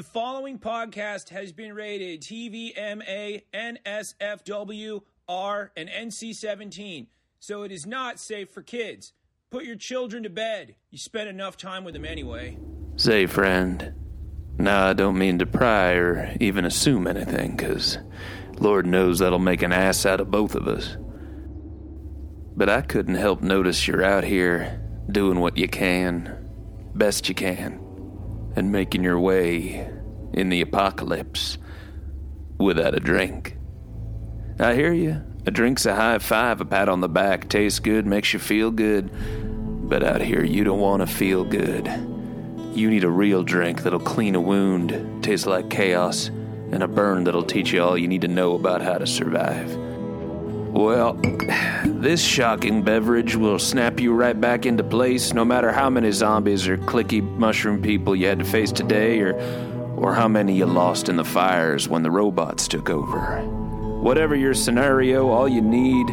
The following podcast has been rated TVMA, NSFW, R, and NC 17, so it is not safe for kids. Put your children to bed. You spend enough time with them anyway. Say, friend. Nah, I don't mean to pry or even assume anything, because Lord knows that'll make an ass out of both of us. But I couldn't help notice you're out here doing what you can, best you can, and making your way in the apocalypse without a drink. I hear you. A drink's a high five, a pat on the back, tastes good, makes you feel good. But out here, you don't want to feel good. You need a real drink that'll clean a wound, taste like chaos, and a burn that'll teach you all you need to know about how to survive. Well, this shocking beverage will snap you right back into place no matter how many zombies or clicky mushroom people you had to face today or or how many you lost in the fires when the robots took over. Whatever your scenario, all you need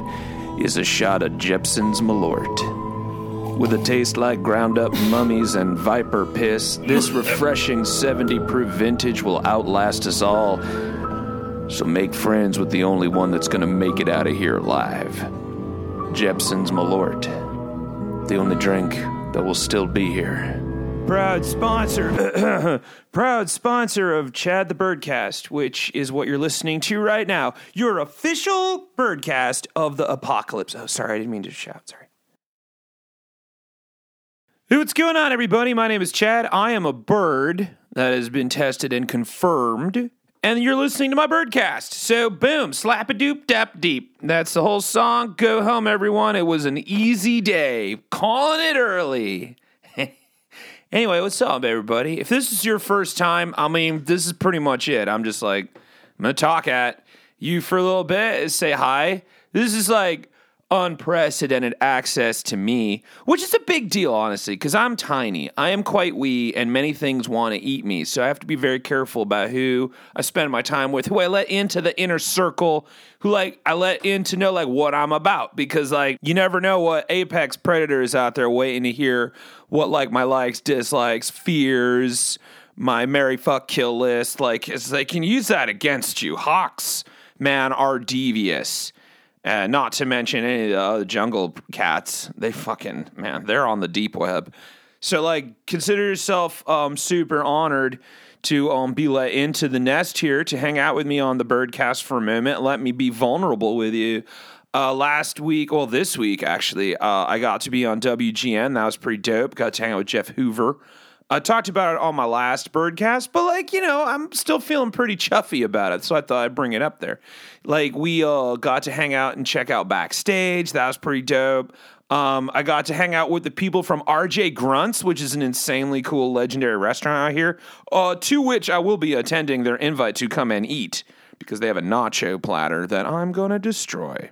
is a shot of Jeppson's Malort. With a taste like ground up mummies and viper piss, this refreshing 70 proof vintage will outlast us all. So make friends with the only one that's gonna make it out of here alive. Jeppson's Malort. The only drink that will still be here. Proud sponsor, proud sponsor of Chad the Birdcast, which is what you're listening to right now. Your official birdcast of the apocalypse. Oh, sorry, I didn't mean to shout. Sorry. Hey, what's going on, everybody? My name is Chad. I am a bird that has been tested and confirmed. And you're listening to my birdcast. So, boom, slap a doop, dap deep. That's the whole song. Go home, everyone. It was an easy day. Calling it early. Anyway, what's up, everybody? If this is your first time, I mean, this is pretty much it. I'm just like, I'm gonna talk at you for a little bit, say hi. This is like unprecedented access to me, which is a big deal, honestly, because I'm tiny. I am quite wee, and many things want to eat me. So I have to be very careful about who I spend my time with, who I let into the inner circle, who like I let in to know like what I'm about, because like you never know what apex predator is out there waiting to hear what like my likes, dislikes, fears, my merry fuck, kill list. Like they can use that against you. Hawks, man, are devious. Uh, not to mention any of the other jungle cats. They fucking man, they're on the deep web. So like, consider yourself um, super honored to um, be let into the nest here to hang out with me on the Birdcast for a moment. Let me be vulnerable with you. Uh, last week, well, this week actually, uh, I got to be on WGN. That was pretty dope. Got to hang out with Jeff Hoover. I talked about it on my last birdcast, but like, you know, I'm still feeling pretty chuffy about it. So I thought I'd bring it up there. Like, we uh, got to hang out and check out backstage. That was pretty dope. Um, I got to hang out with the people from RJ Grunts, which is an insanely cool, legendary restaurant out here, uh, to which I will be attending their invite to come and eat because they have a nacho platter that I'm going to destroy.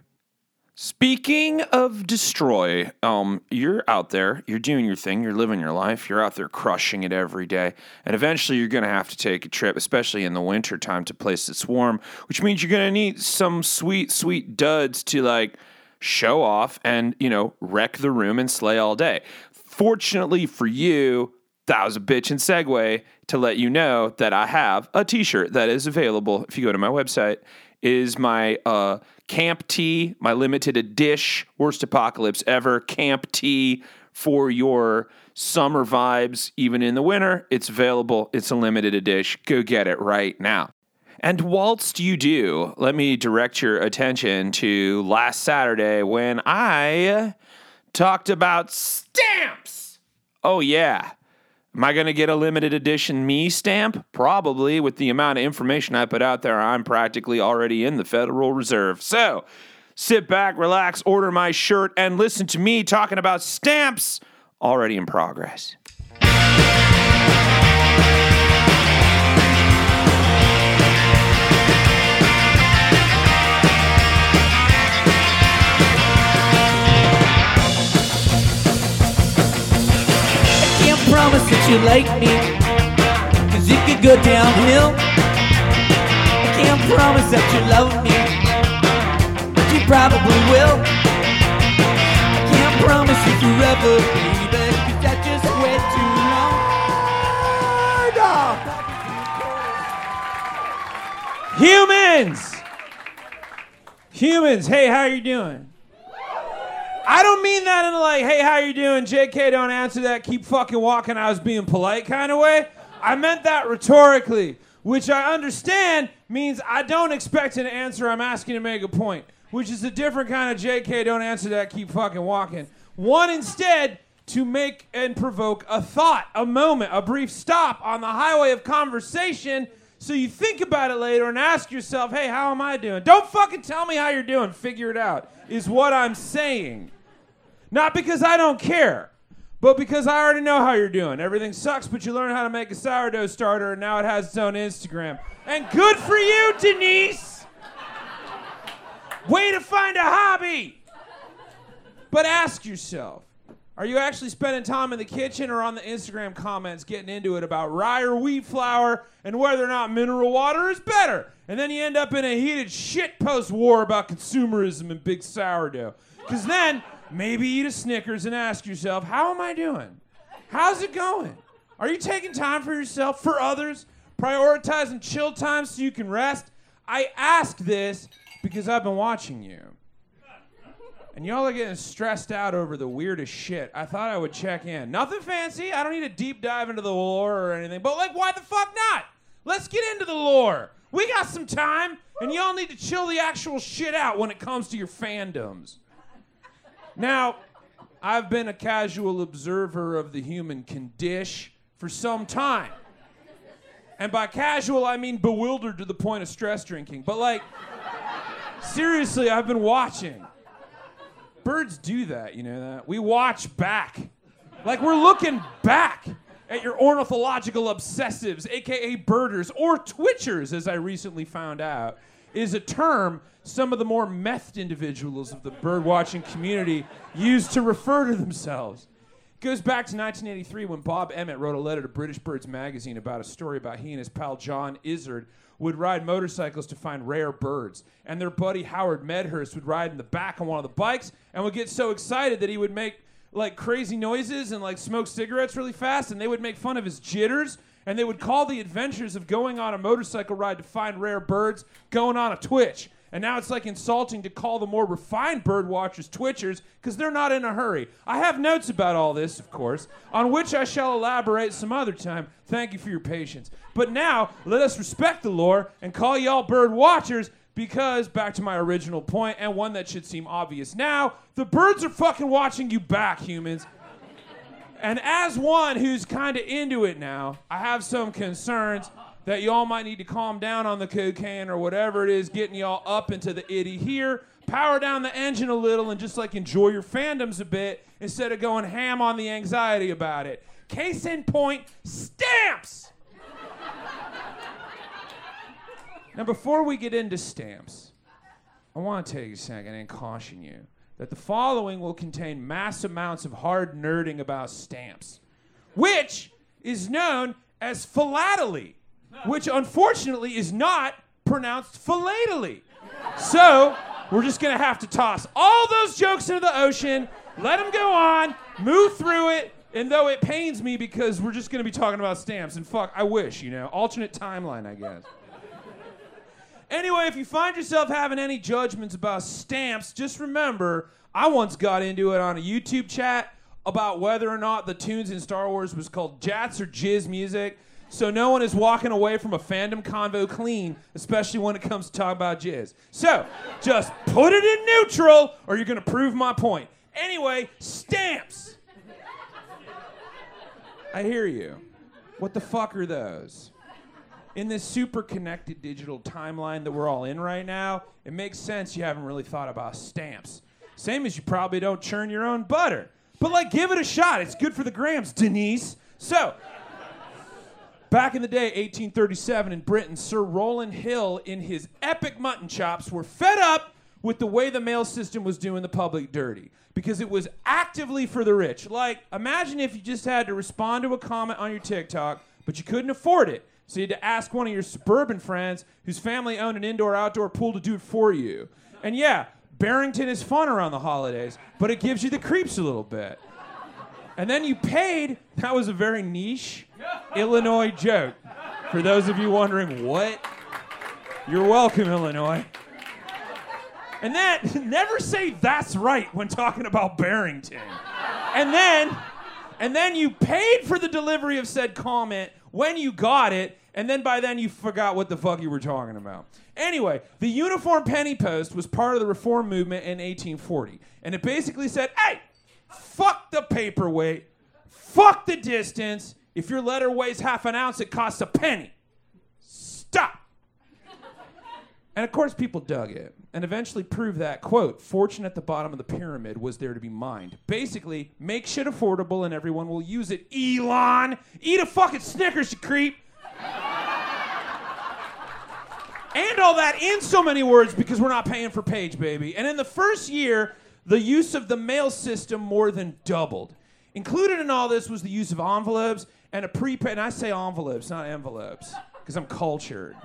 Speaking of destroy, um, you're out there, you're doing your thing, you're living your life, you're out there crushing it every day, and eventually you're gonna have to take a trip, especially in the winter time, to places that's warm, which means you're gonna need some sweet, sweet duds to like show off and you know wreck the room and slay all day. Fortunately for you, that was a bitch and segue to let you know that I have a T-shirt that is available if you go to my website. Is my uh, Camp Tee, my limited edition worst apocalypse ever Camp Tee for your summer vibes, even in the winter. It's available. It's a limited edition. Go get it right now. And whilst you do, let me direct your attention to last Saturday when I talked about stamps. Oh, yeah. Am I going to get a limited edition me stamp? Probably. With the amount of information I put out there, I'm practically already in the Federal Reserve. So sit back, relax, order my shirt, and listen to me talking about stamps already in progress. Promise that you like me, cause it could go downhill. I can't promise that you love me, but you probably will. I can't promise you forever, baby, cause that's just way too long. Humans! Humans, hey, how are you doing? I don't mean that in a like, hey, how you doing? JK, don't answer that. Keep fucking walking. I was being polite kind of way. I meant that rhetorically, which I understand means I don't expect an answer. I'm asking to make a point, which is a different kind of JK, don't answer that. Keep fucking walking. One instead to make and provoke a thought, a moment, a brief stop on the highway of conversation so you think about it later and ask yourself, hey, how am I doing? Don't fucking tell me how you're doing. Figure it out, is what I'm saying. Not because I don't care, but because I already know how you're doing. Everything sucks, but you learn how to make a sourdough starter, and now it has its own Instagram. And good for you, Denise! Way to find a hobby! But ask yourself are you actually spending time in the kitchen or on the Instagram comments getting into it about rye or wheat flour and whether or not mineral water is better? And then you end up in a heated shit post war about consumerism and big sourdough. Because then maybe eat a Snickers and ask yourself, how am I doing? How's it going? Are you taking time for yourself, for others, prioritizing chill time so you can rest? I ask this because I've been watching you and y'all are getting stressed out over the weirdest shit. I thought I would check in. Nothing fancy. I don't need a deep dive into the lore or anything. But like, why the fuck not? Let's get into the lore. We got some time, and y'all need to chill the actual shit out when it comes to your fandoms. Now, I've been a casual observer of the human condition for some time. And by casual, I mean bewildered to the point of stress drinking. But like, seriously, I've been watching birds do that, you know that? We watch back. Like we're looking back at your ornithological obsessives, aka birders, or twitchers, as I recently found out, is a term some of the more methed individuals of the birdwatching community use to refer to themselves. It goes back to 1983 when Bob Emmett wrote a letter to British Birds magazine about a story about he and his pal John Izzard would ride motorcycles to find rare birds. And their buddy Howard Medhurst would ride in the back on one of the bikes and would get so excited that he would make like crazy noises and like smoke cigarettes really fast and they would make fun of his jitters and they would call the adventures of going on a motorcycle ride to find rare birds going on a twitch. And now it's like insulting to call the more refined bird watchers twitchers because they're not in a hurry. I have notes about all this, of course, on which I shall elaborate some other time. Thank you for your patience. But now, let us respect the lore and call y'all bird watchers because, back to my original point, and one that should seem obvious now, the birds are fucking watching you back, humans. And as one who's kind of into it now, I have some concerns that y'all might need to calm down on the cocaine or whatever it is getting y'all up into the itty here. Power down the engine a little and just like enjoy your fandoms a bit instead of going ham on the anxiety about it. Case in point, stamps! now, before we get into stamps, I want to take a second and caution you that the following will contain mass amounts of hard nerding about stamps, which is known as philately which unfortunately is not pronounced philately. So we're just gonna have to toss all those jokes into the ocean, let them go on, move through it, and though it pains me because we're just gonna be talking about stamps, and fuck, I wish, you know, alternate timeline, I guess. Anyway, if you find yourself having any judgments about stamps, just remember I once got into it on a YouTube chat about whether or not the tunes in Star Wars was called Jats or Jizz music so no one is walking away from a fandom convo clean, especially when it comes to talk about jizz. So just put it in neutral, or you're gonna prove my point. Anyway, stamps. I hear you. What the fuck are those? In this super connected digital timeline that we're all in right now, it makes sense you haven't really thought about stamps. Same as you probably don't churn your own butter. But like, give it a shot. It's good for the grams, Denise. So, Back in the day, 1837, in Britain, Sir Rowland Hill, in his epic mutton chops, were fed up with the way the mail system was doing the public dirty because it was actively for the rich. Like, imagine if you just had to respond to a comment on your TikTok, but you couldn't afford it. So you had to ask one of your suburban friends whose family owned an indoor outdoor pool to do it for you. And yeah, Barrington is fun around the holidays, but it gives you the creeps a little bit. And then you paid. That was a very niche Illinois joke. For those of you wondering what. You're welcome, Illinois. And then never say that's right when talking about Barrington. And then and then you paid for the delivery of said comment when you got it, and then by then you forgot what the fuck you were talking about. Anyway, the uniform penny post was part of the reform movement in 1840, and it basically said, "Hey, fuck the paperweight, fuck the distance. If your letter weighs half an ounce, it costs a penny. Stop." And of course, people dug it and eventually prove that, quote, fortune at the bottom of the pyramid was there to be mined. Basically, make shit affordable and everyone will use it. Elon! Eat a fucking Snickers, you creep! and all that in so many words because we're not paying for page, baby. And in the first year, the use of the mail system more than doubled. Included in all this was the use of envelopes and a prepaid, and I say envelopes, not envelopes, because I'm cultured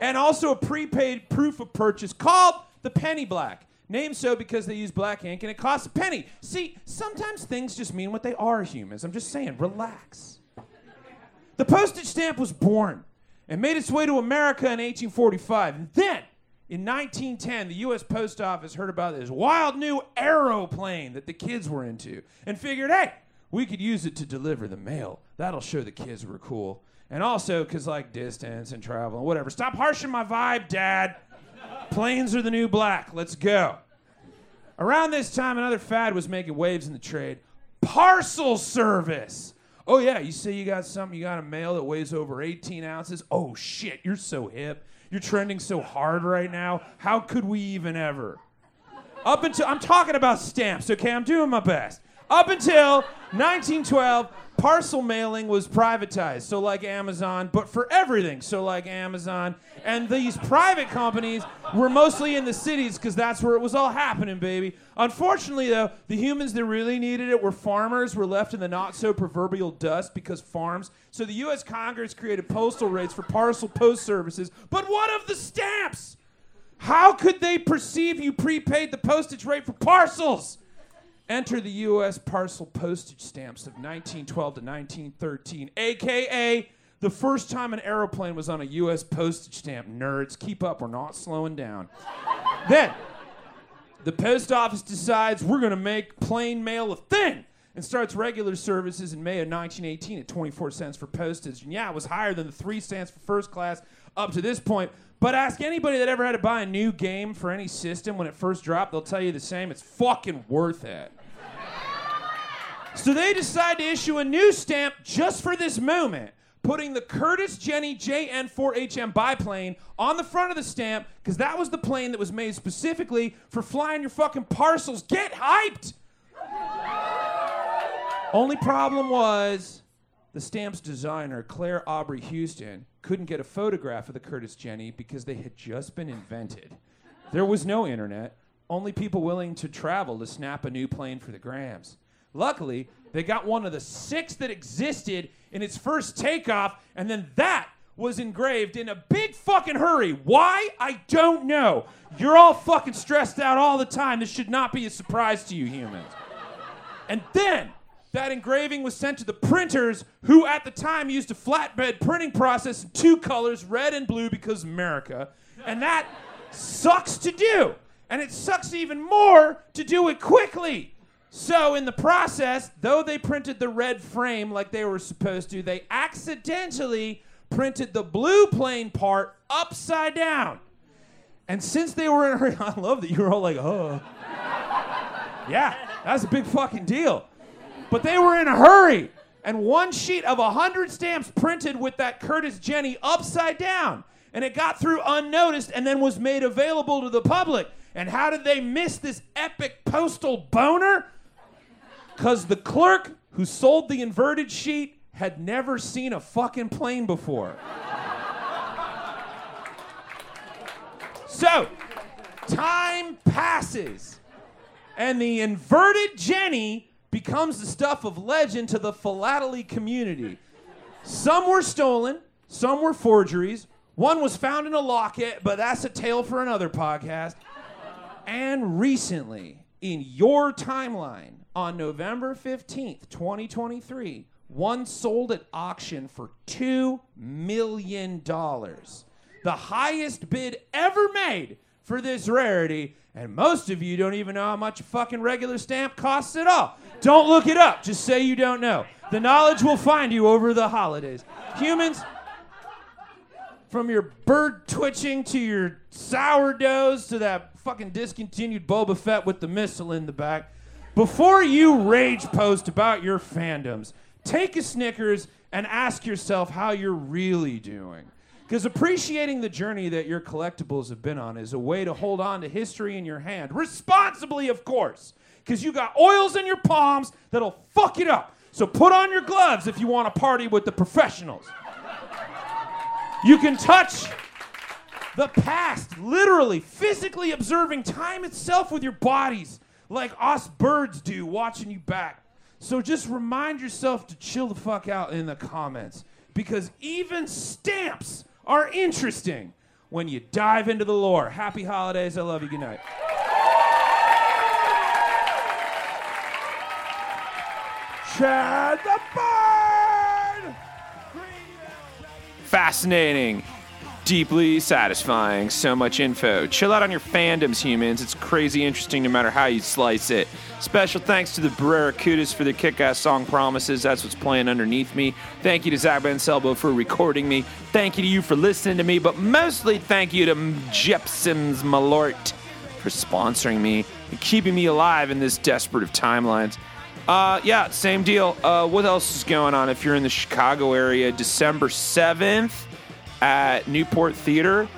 and also a prepaid proof of purchase called the penny black. Named so because they use black ink and it costs a penny. See, sometimes things just mean what they are, humans. I'm just saying, relax. The postage stamp was born and made its way to America in 1845. And then, in 1910, the U.S. Post Office heard about this wild new aeroplane that the kids were into and figured, hey, we could use it to deliver the mail. That'll show the kids we're cool. And also, because like distance and travel and whatever. Stop harshing my vibe, Dad. Planes are the new black. Let's go. Around this time, another fad was making waves in the trade parcel service. Oh, yeah, you say you got something, you got a mail that weighs over 18 ounces. Oh, shit, you're so hip. You're trending so hard right now. How could we even ever? Up until, I'm talking about stamps, okay? I'm doing my best. Up until 1912, parcel mailing was privatized, so like Amazon, but for everything, so like Amazon. And these private companies were mostly in the cities because that's where it was all happening, baby. Unfortunately, though, the humans that really needed it were farmers, were left in the not so proverbial dust because farms. So the U.S. Congress created postal rates for parcel post services. But what of the stamps? How could they perceive you prepaid the postage rate for parcels? Enter the U.S. parcel postage stamps of 1912 to 1913, aka the first time an aeroplane was on a U.S. postage stamp. Nerds, keep up, we're not slowing down. then, the post office decides we're going to make plane mail a thing and starts regular services in May of 1918 at 24 cents for postage. And yeah, it was higher than the three cents for first class up to this point. But ask anybody that ever had to buy a new game for any system when it first dropped, they'll tell you the same. It's fucking worth it. So they decide to issue a new stamp just for this moment, putting the Curtiss Jenny JN4HM biplane on the front of the stamp because that was the plane that was made specifically for flying your fucking parcels. Get hyped! Only problem was the stamp's designer, Clair Aubrey Huston, couldn't get a photograph of the Curtiss Jenny because they had just been invented. There was no internet, only people willing to travel to snap a new plane for the grams. Luckily, they got one of the six that existed in its first takeoff, and then that was engraved in a big fucking hurry. Why? I don't know. You're all fucking stressed out all the time. This should not be a surprise to you humans. And then that engraving was sent to the printers, who at the time used a flatbed printing process in two colors, red and blue, because America. And that sucks to do. And it sucks even more to do it quickly. So, in the process, though they printed the red frame like they were supposed to, they accidentally printed the blue plane part upside down. And since they were in a hurry, I love that you were all like, oh. yeah, that's a big fucking deal. But they were in a hurry. And one sheet of 100 stamps printed with that Curtiss Jenny upside down. And it got through unnoticed and then was made available to the public. And how did they miss this epic postal boner? Because the clerk who sold the inverted sheet had never seen a fucking plane before. so, time passes, and the inverted Jenny becomes the stuff of legend to the philately community. Some were stolen, some were forgeries. One was found in a locket, but that's a tale for another podcast. And recently, in your timeline, on November 15th, 2023, one sold at auction for $2 million. the highest bid ever made for this rarity, and most of you don't even know how much a fucking regular stamp costs at all. Don't look it up. Just say you don't know. The knowledge will find you over the holidays. Humans, from your bird twitching to your sourdoughs to that fucking discontinued Boba Fett with the missile in the back, before you rage post about your fandoms, take a Snickers and ask yourself how you're really doing. Because appreciating the journey that your collectibles have been on is a way to hold on to history in your hand, responsibly, of course. Because you got oils in your palms that'll fuck it up. So put on your gloves if you want to party with the professionals. You can touch the past, literally, physically observing time itself with your bodies, like us birds do, watching you back. So just remind yourself to chill the fuck out in the comments, because even stamps are interesting when you dive into the lore. Happy holidays. I love you. Good night. Chad the Bird! Fascinating. Deeply satisfying. So much info. Chill out on your fandoms, humans. It's crazy interesting no matter how you slice it. Special thanks to the Barracudas for the kick ass song promises. That's what's playing underneath me. Thank you to Zach Selbo for recording me. Thank you to you for listening to me, but mostly thank you to Jeppson's Malort for sponsoring me and keeping me alive in this desperate of timelines. Uh, yeah, same deal. Uh, what else is going on if you're in the Chicago area? December 7th at Newport Theater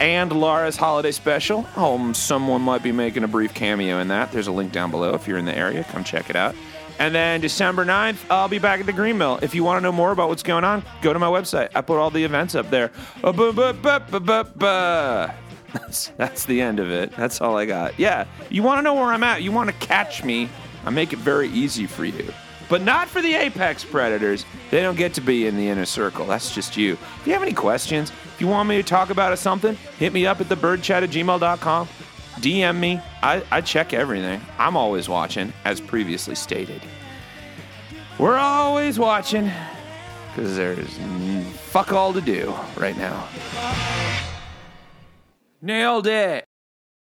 and Laura's holiday special. Oh, someone might be making a brief cameo in that. There's a link down below if you're in the area. Come check it out. And then December 9th, I'll be back at the Green Mill. If you want to know more about what's going on, go to my website. I put all the events up there. Uh, that's the end of it. That's all I got. Yeah, you want to know where I'm at. You want to catch me. I make it very easy for you. But not for the apex predators. They don't get to be in the inner circle. That's just you. If you have any questions, if you want me to talk about something, hit me up at thebirdchat at gmail.com. DM me. I, I check everything. I'm always watching, as previously stated. We're always watching because there's fuck all to do right now. Nailed it.